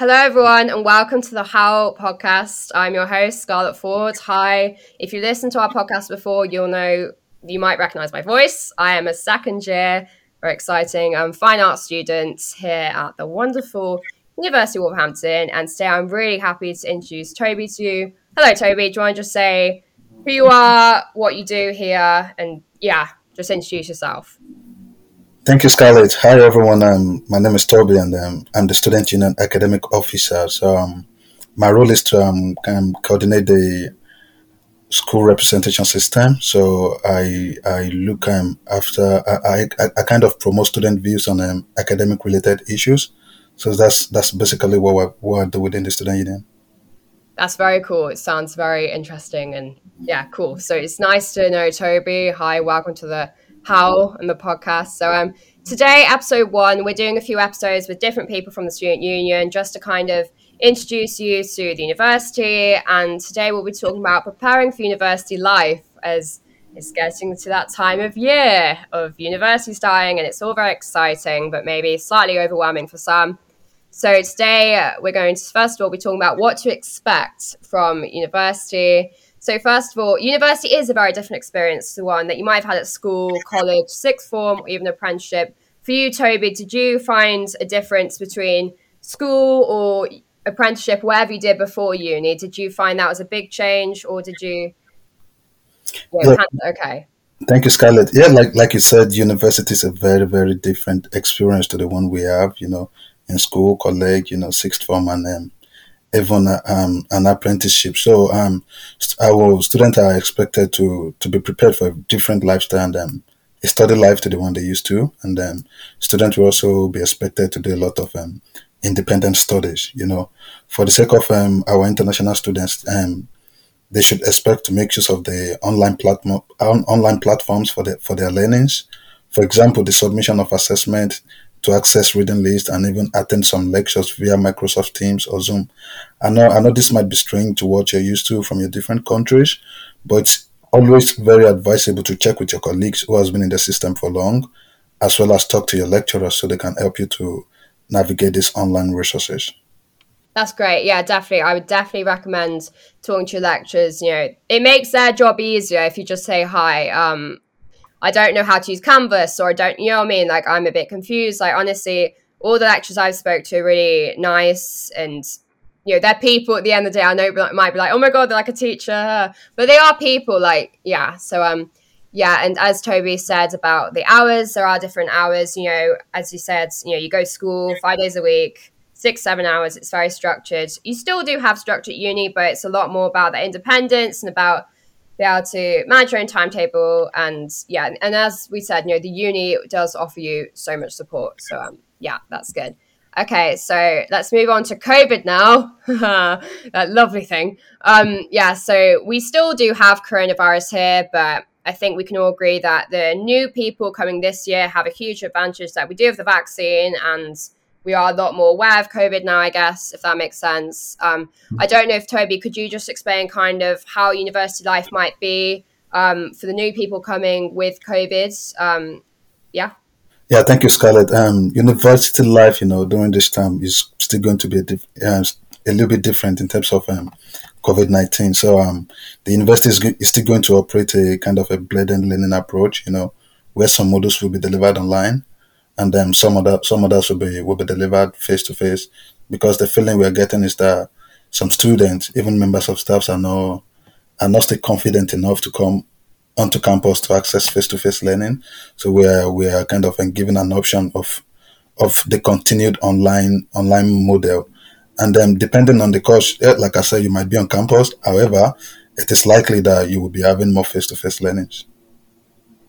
Hello, everyone, and welcome to the How podcast. I'm your host, Scarlett Ford. Hi. If you listened to our podcast before, you'll know you might recognize my voice. I am a second year, very exciting, um, fine arts student here at the wonderful University of Wolverhampton. And today I'm really happy to introduce Toby to you. Hello, Toby. Do you want to just say who you are, what you do here, and yeah, just introduce yourself? Thank you, Scarlett. Hi, everyone. Um, my name is Toby, and um, I'm the Student Union Academic Officer. So, um, my role is to um, of coordinate the school representation system. So, I I look um, after I, I, I kind of promote student views on um, academic related issues. So that's that's basically what we what I do within the student union. That's very cool. It sounds very interesting, and yeah, cool. So it's nice to know Toby. Hi, welcome to the how and the podcast. So um, today, episode one, we're doing a few episodes with different people from the student union just to kind of introduce you to the university. And today we'll be talking about preparing for university life as it's getting to that time of year of university starting, and it's all very exciting, but maybe slightly overwhelming for some. So today uh, we're going to first of all be talking about what to expect from university so, first of all, university is a very different experience to one that you might have had at school, college, sixth form, or even apprenticeship. For you, Toby, did you find a difference between school or apprenticeship, wherever you did before uni? Did you find that was a big change, or did you? Yeah, okay. Thank you, Scarlett. Yeah, like like you said, university is a very very different experience to the one we have. You know, in school, college, you know, sixth form, and um, even um, an apprenticeship. So um, our students are expected to to be prepared for a different lifestyle and um, a study life to the one they used to. And then students will also be expected to do a lot of um, independent studies. You know, for the sake of um, our international students, um, they should expect to make use of the online platform online platforms for the for their learnings. For example, the submission of assessment to access reading lists and even attend some lectures via Microsoft Teams or Zoom. I know I know this might be strange to what you're used to from your different countries, but it's always very advisable to check with your colleagues who has been in the system for long, as well as talk to your lecturers so they can help you to navigate these online resources. That's great. Yeah, definitely. I would definitely recommend talking to your lecturers. You know, it makes their job easier if you just say hi. Um, I don't know how to use Canvas or I don't, you know what I mean? Like I'm a bit confused. Like honestly, all the lecturers I've spoke to are really nice and you know, they're people at the end of the day. I know it might be like, oh my God, they're like a teacher, but they are people like, yeah. So, um, yeah. And as Toby said about the hours, there are different hours, you know, as you said, you know, you go to school five days a week, six, seven hours. It's very structured. You still do have structured uni, but it's a lot more about the independence and about be able to manage your own timetable and yeah and as we said you know the uni does offer you so much support. So um, yeah that's good. Okay so let's move on to covid now. That lovely thing. Um, yeah so we still do have coronavirus here but I think we can all agree that the new people coming this year have a huge advantage that we do have the vaccine and we are a lot more aware of COVID now, I guess, if that makes sense. Um, I don't know if Toby, could you just explain kind of how university life might be um, for the new people coming with COVID? Um, yeah. Yeah, thank you, Scarlett. Um, university life, you know, during this time is still going to be a, uh, a little bit different in terms of um, COVID 19. So, um, the university is, is still going to operate a kind of a blended learning approach, you know, where some modules will be delivered online and then some other some others will be will be delivered face to face because the feeling we're getting is that some students, even members of staffs, are not are not still confident enough to come onto campus to access face to face learning. So we are we are kind of given an option of of the continued online online model. And then depending on the course, like I said, you might be on campus. However, it is likely that you will be having more face to face learnings.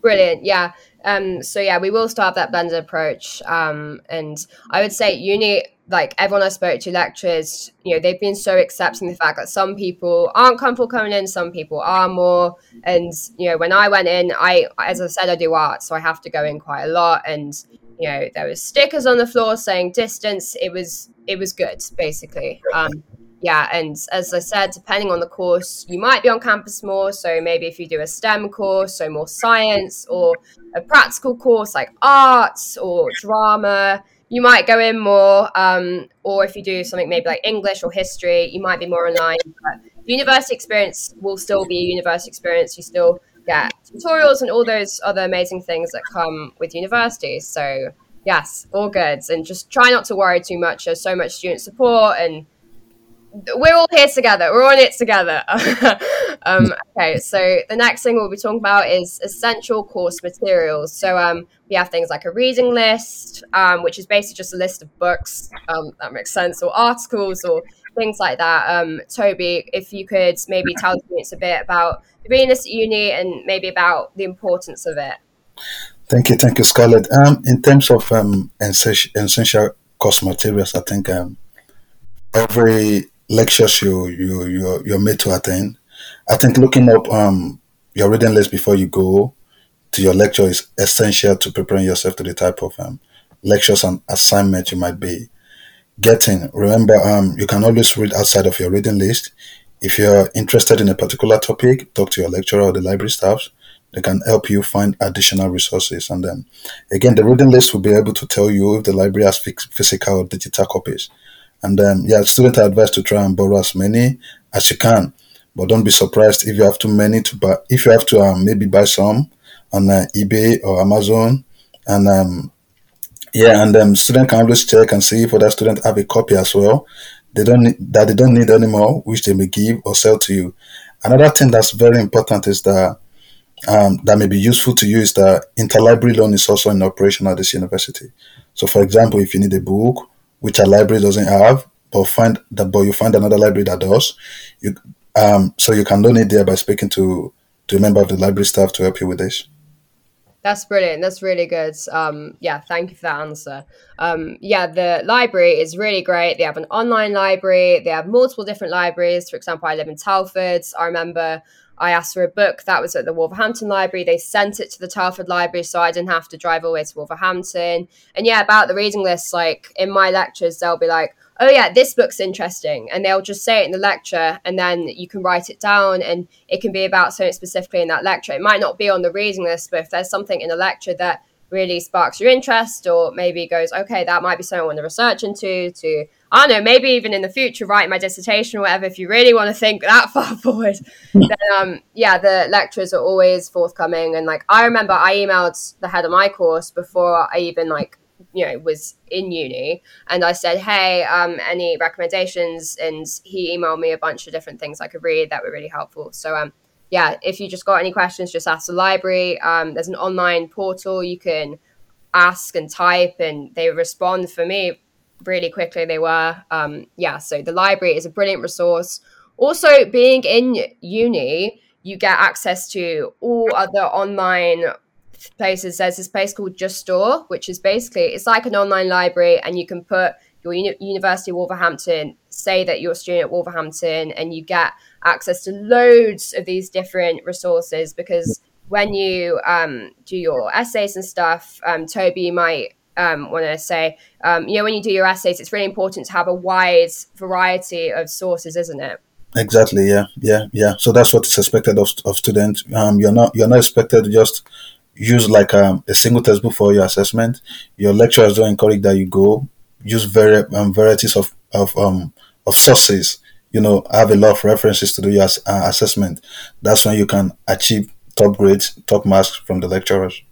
Brilliant. Yeah. Um, so yeah, we will start that blended approach. Um, and I would say uni, like everyone I spoke to, lecturers, you know, they've been so accepting the fact that some people aren't comfortable coming in, some people are more. And you know, when I went in, I, as I said, I do art, so I have to go in quite a lot. And you know, there was stickers on the floor saying distance. It was it was good, basically. Um, yeah, and as I said, depending on the course, you might be on campus more. So maybe if you do a STEM course, so more science, or a practical course like arts or drama, you might go in more, um, or if you do something maybe like English or history, you might be more online. But university experience will still be a university experience. You still get tutorials and all those other amazing things that come with university. So yes, all good. And just try not to worry too much. There's so much student support and we're all here together. We're on it together. um, okay, so the next thing we'll be talking about is essential course materials. So um, we have things like a reading list, um, which is basically just a list of books. Um, that makes sense, or articles, or things like that. Um, Toby, if you could maybe tell the students a bit about the list at uni and maybe about the importance of it. Thank you, thank you, Scarlett. Um, in terms of essential course materials, I think every lectures you you you you're made to attend. I think looking up um your reading list before you go to your lecture is essential to preparing yourself to the type of um, lectures and assignments you might be getting. Remember, um, you can always read outside of your reading list. If you're interested in a particular topic, talk to your lecturer or the library staff. They can help you find additional resources. And then, again, the reading list will be able to tell you if the library has physical or digital copies. And um, yeah, students are advised to try and borrow as many as you can, but don't be surprised if you have too many to buy. If you have to um, maybe buy some on uh, eBay or Amazon, and um, yeah, and um, student can always check and see if other students have a copy as well. They don't need, that they don't need anymore, which they may give or sell to you. Another thing that's very important is that um, that may be useful to you is that interlibrary loan is also in operation at this university. So, for example, if you need a book which a library doesn't have, but find that but you find another library that does. You um so you can donate there by speaking to to a member of the library staff to help you with this. That's brilliant. That's really good. Um, yeah, thank you for that answer. Um, yeah, the library is really great. They have an online library. They have multiple different libraries. For example, I live in Telford. I remember I asked for a book that was at the Wolverhampton Library. They sent it to the Telford Library, so I didn't have to drive all the way to Wolverhampton. And yeah, about the reading list, like in my lectures, they'll be like, oh yeah, this book's interesting. And they'll just say it in the lecture, and then you can write it down, and it can be about something specifically in that lecture. It might not be on the reading list, but if there's something in the lecture that really sparks your interest, or maybe goes, okay, that might be something I want to research into, to I don't know, maybe even in the future, write my dissertation or whatever, if you really want to think that far forward, then um, yeah, the lecturers are always forthcoming. And like, I remember I emailed the head of my course before I even like, you know, was in uni and I said, Hey, um, any recommendations? And he emailed me a bunch of different things I could read that were really helpful. So, um, yeah, if you just got any questions, just ask the library. Um, there's an online portal you can ask and type and they respond for me really quickly they were. Um, yeah, so the library is a brilliant resource. Also, being in uni, you get access to all other online places. There's this place called JSTOR, which is basically it's like an online library, and you can put your uni- University of Wolverhampton, say that you're a student at Wolverhampton, and you get access to loads of these different resources because when you um, do your essays and stuff, um, Toby might um, want to say, um, you know, when you do your essays, it's really important to have a wide variety of sources, isn't it? Exactly. Yeah. Yeah. Yeah. So that's what is expected of, of students. Um, you're not you're not expected to just use like um, a single textbook for your assessment. Your lecturers don't encourage that you go use very um, varieties of of um of sources. You know, have a lot of references to do your uh, assessment. That's when you can achieve top grades, top marks from the lecturers.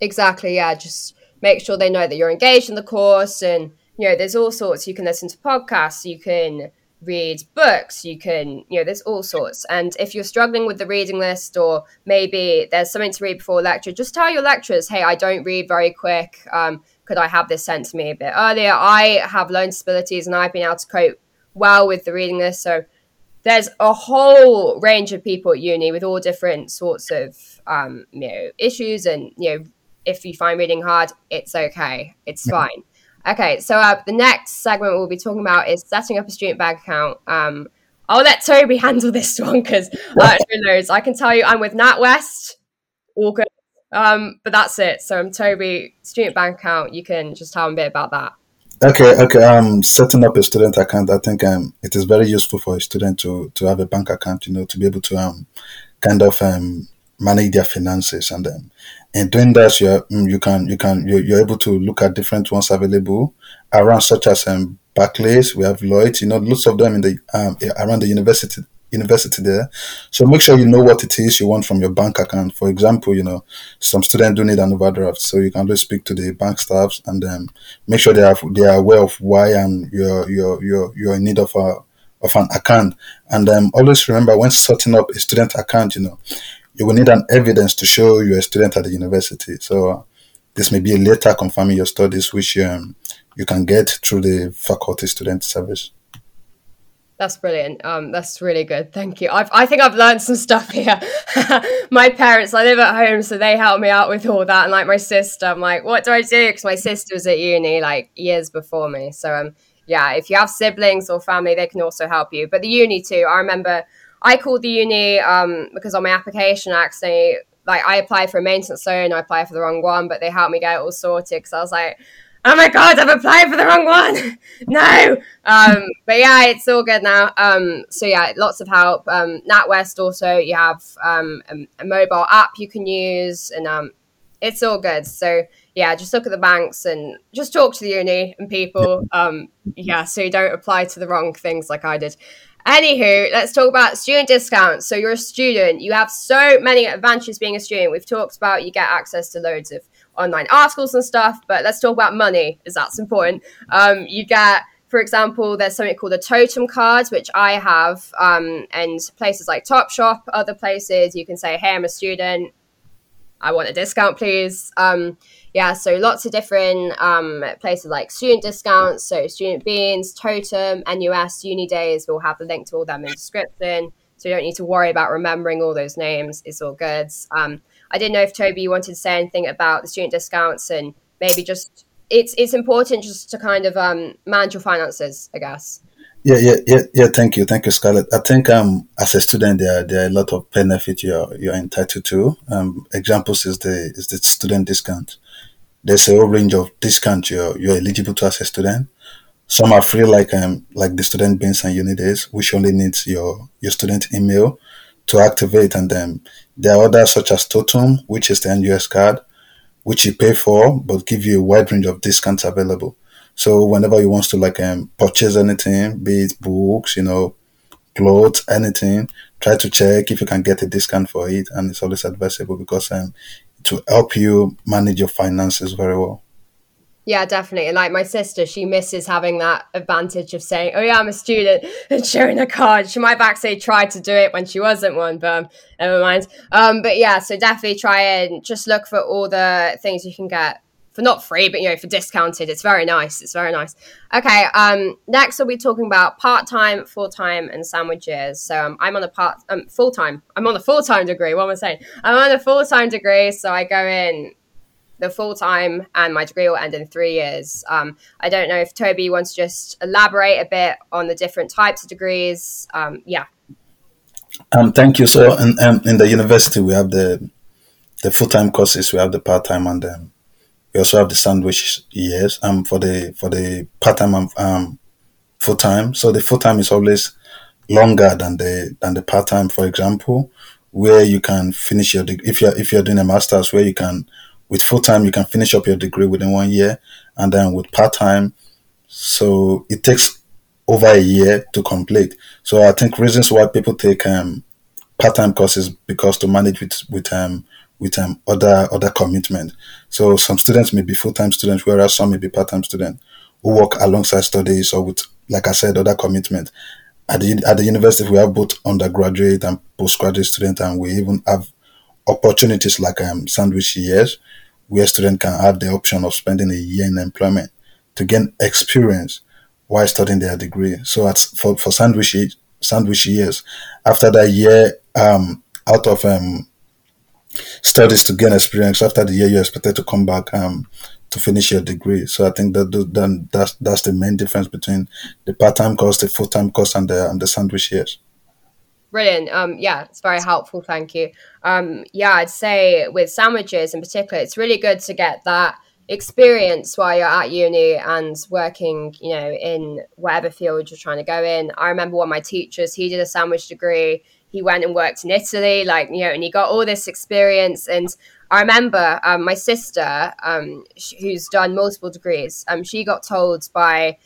Exactly. Yeah. Just make sure they know that you're engaged in the course and you know there's all sorts you can listen to podcasts you can read books you can you know there's all sorts and if you're struggling with the reading list or maybe there's something to read before lecture just tell your lecturers hey i don't read very quick um, could i have this sent to me a bit earlier i have learning disabilities and i've been able to cope well with the reading list so there's a whole range of people at uni with all different sorts of um, you know issues and you know if you find reading hard, it's okay. It's fine. Okay, so uh, the next segment we'll be talking about is setting up a student bank account. Um, I'll let Toby handle this one because uh, who knows? I can tell you I'm with NatWest, all good. Um, but that's it. So I'm um, Toby, student bank account. You can just tell me a bit about that. Okay, okay. Um, setting up a student account, I think um, it is very useful for a student to to have a bank account. You know, to be able to um, kind of um, manage their finances and um, in doing that, you mm, you can you can you're, you're able to look at different ones available. around, such as um, Barclays, we have Lloyd, you know, lots of them in the um, around the university university there. So make sure you know what it is you want from your bank account. For example, you know, some students do need an overdraft, so you can always speak to the bank staffs and um, make sure they have they are aware of why and you're you're you're you're in need of a of an account. And um, always remember when setting up a student account, you know, you will need an evidence to show you're a student at the university. So uh, this may be a letter confirming your studies, which um, you can get through the faculty student service. That's brilliant. Um, that's really good. Thank you. I've, I think I've learned some stuff here. my parents, I live at home, so they help me out with all that. And like my sister, I'm like, what do I do? Because my sister was at uni like years before me. So um, yeah, if you have siblings or family, they can also help you. But the uni too. I remember I called the uni um because on my application, I accidentally like I applied for a maintenance loan, I applied for the wrong one, but they helped me get it all sorted because I was like oh my god, I've applied for the wrong one. no. Um, but yeah, it's all good now. Um, so yeah, lots of help. Um, NatWest also, you have um, a, a, mobile app you can use, and um, it's all good. So yeah, just look at the banks and just talk to the uni and people. Um, yeah, so you don't apply to the wrong things like I did. Anywho, let's talk about student discounts. So you're a student, you have so many advantages being a student. We've talked about you get access to loads of online articles and stuff, but let's talk about money, as that's important. Um, you get, for example, there's something called a TOTUM card, which I have, um, and places like Topshop, other places, you can say, hey, I'm a student, I want a discount, please. Um, yeah, so lots of different um, places like student discounts, so Student Beans, TOTUM, NUS, Uni Days, we'll have the link to all them in the description. So you don't need to worry about remembering all those names. It's all good. Um, I didn't know if Toby you wanted to say anything about the student discounts and maybe just it's it's important just to kind of um, manage your finances, I guess. Yeah, yeah, yeah, yeah. Thank you, thank you, Scarlett. I think um, as a student, there there are a lot of benefit you're you're entitled to. Um, examples is the is the student discount. There's a whole range of discount you're you're eligible to as a student. Some are free, like um like the student beans and uni days, which only needs your your student email to activate, and then there are others such as TOTUM, which is the NUS card, which you pay for, but give you a wide range of discounts available. So whenever you want to like um, purchase anything, be it books, you know, clothes, anything, try to check if you can get a discount for it, and it's always advisable because um, to help you manage your finances very well. Yeah, definitely. Like my sister, she misses having that advantage of saying, "Oh yeah, I'm a student," and showing a card. She might actually try to do it when she wasn't one, but um, never mind. Um, but yeah, so definitely try and just look for all the things you can get for not free, but you know, for discounted. It's very nice. It's very nice. Okay. Um, next we'll be talking about part time, full time, and sandwiches. So um, I'm on a part um full time. I'm on a full time degree. What am I saying? I'm on a full time degree, so I go in the full time, and my degree will end in three years. Um, I don't know if Toby wants to just elaborate a bit on the different types of degrees. Um, yeah. Um, thank you. So, in, um, in the university, we have the the full time courses, we have the part time, and um, we also have the sandwich years. Um, for the for the part time and um, full time. So the full time is always longer than the than the part time. For example, where you can finish your degree if you're if you're doing a master's, where you can with full time, you can finish up your degree within one year, and then with part time, so it takes over a year to complete. So I think reasons why people take um, part time courses because to manage with with um with um other other commitment. So some students may be full time students, whereas some may be part time students who work alongside studies or with, like I said, other commitment. At the at the university, we have both undergraduate and postgraduate students, and we even have opportunities like um, sandwich years, where students can have the option of spending a year in employment to gain experience while studying their degree. So at, for, for sandwich, sandwich years, after that year um, out of um, studies to gain experience, after the year you're expected to come back um, to finish your degree. So I think that then that's that's the main difference between the part-time course, the full-time course, and the and the sandwich years. Brilliant. Um, yeah, it's very helpful. Thank you. Um, yeah, I'd say with sandwiches in particular, it's really good to get that experience while you're at uni and working, you know, in whatever field you're trying to go in. I remember one of my teachers, he did a sandwich degree. he went and worked in Italy, like you know, and he got all this experience. And I remember um, my sister, um, who's done multiple degrees, um, she got told by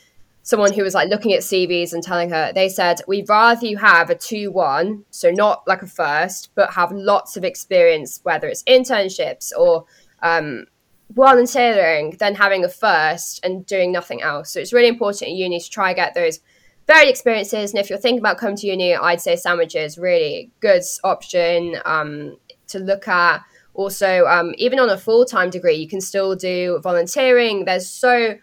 someone who was like looking at CVs and telling her, they said, we'd rather you have a 2 1, so not like a first, but have lots of experience, whether it's internships or um, volunteering, than having a first and doing nothing else. So it's really important in uni to try get those varied experiences. And if you're thinking about coming to uni, I'd say sandwiches really good option um, to look at. Also, um, even on a full time degree, you can still do volunteering. There's so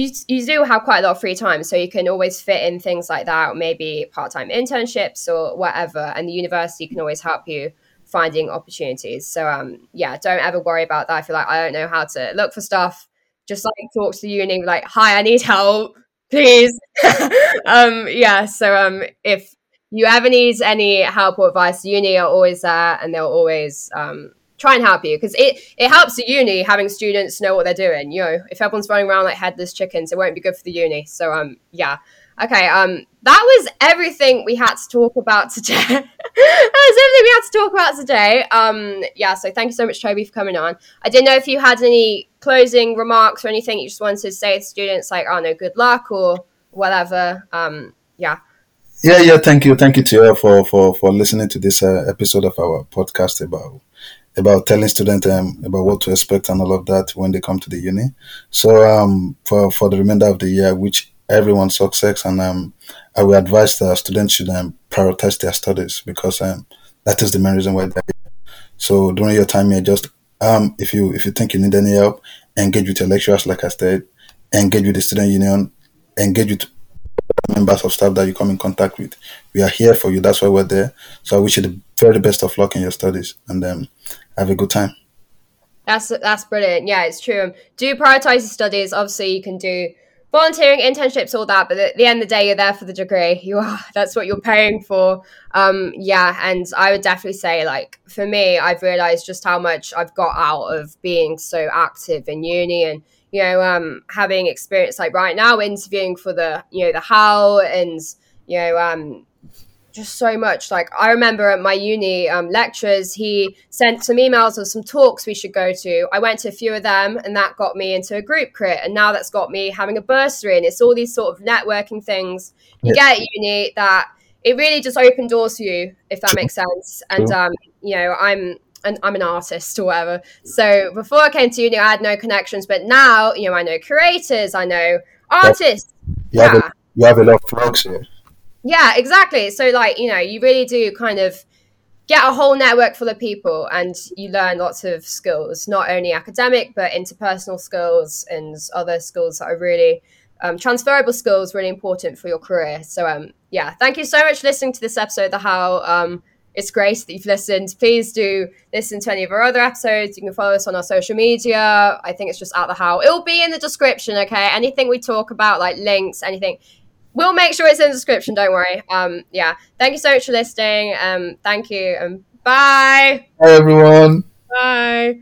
you you do have quite a lot of free time, so you can always fit in things like that, maybe part time internships or whatever. And the university can always help you finding opportunities. So um, yeah, don't ever worry about that. I feel like I don't know how to look for stuff. Just like talk to the uni, like, hi, I need help, please. um, yeah. So um, if you ever need any help or advice, uni are always there, and they'll always um try and help you because it it helps the uni having students know what they're doing. You know, if everyone's running around like headless chickens, it won't be good for the uni. So um, yeah. Okay, um, that was everything we had to talk about today. that was everything we had to talk about today. Um, yeah, so thank you so much, Toby, for coming on. I didn't know if you had any closing remarks or anything you just wanted to say to students, like, oh no, good luck or whatever. Um, yeah. Yeah, yeah. Thank you, thank you to you for for for listening to this uh, episode of our podcast about about telling students um, about what to expect and all of that when they come to the uni. So um, for for the remainder of the year, which everyone success, and um, I will advise the students should um, prioritize their studies because um, that is the main reason why they're here. So during your time here, just um, if you if you think you need any help, engage with your lecturers, like I said, engage with the student union, engage with members of staff that you come in contact with. We are here for you. That's why we're there. So I wish you the very best of luck in your studies and um, have a good time. That's that's brilliant. Yeah, it's true. Do prioritize your studies. Obviously, you can do volunteering, internships, all that. But at the end of the day, you're there for the degree. You are. That's what you're paying for. Um, yeah, and I would definitely say, like for me, I've realized just how much I've got out of being so active in uni and you know, um, having experience like right now interviewing for the, you know, the how and, you know, um, just so much. Like I remember at my uni um, lectures, he sent some emails of some talks we should go to. I went to a few of them, and that got me into a group crit, and now that's got me having a bursary. And it's all these sort of networking things you yeah. get at uni that it really just opened doors for you, if that makes sense. And um, you know, I'm and I'm an artist or whatever. So before I came to uni, I had no connections, but now you know I know creators, I know artists. You, yeah. have, a, you have a lot of folks here. Yeah, exactly. So like you know, you really do kind of get a whole network full of people, and you learn lots of skills, not only academic but interpersonal skills and other skills that are really um, transferable skills, really important for your career. So um, yeah, thank you so much for listening to this episode. The how. Um, it's great that you've listened. Please do listen to any of our other episodes. You can follow us on our social media. I think it's just at the how. It'll be in the description, okay? Anything we talk about, like links, anything, we'll make sure it's in the description. Don't worry. Um, yeah. Thank you so much for listening. Um, thank you and bye. Bye everyone. Bye.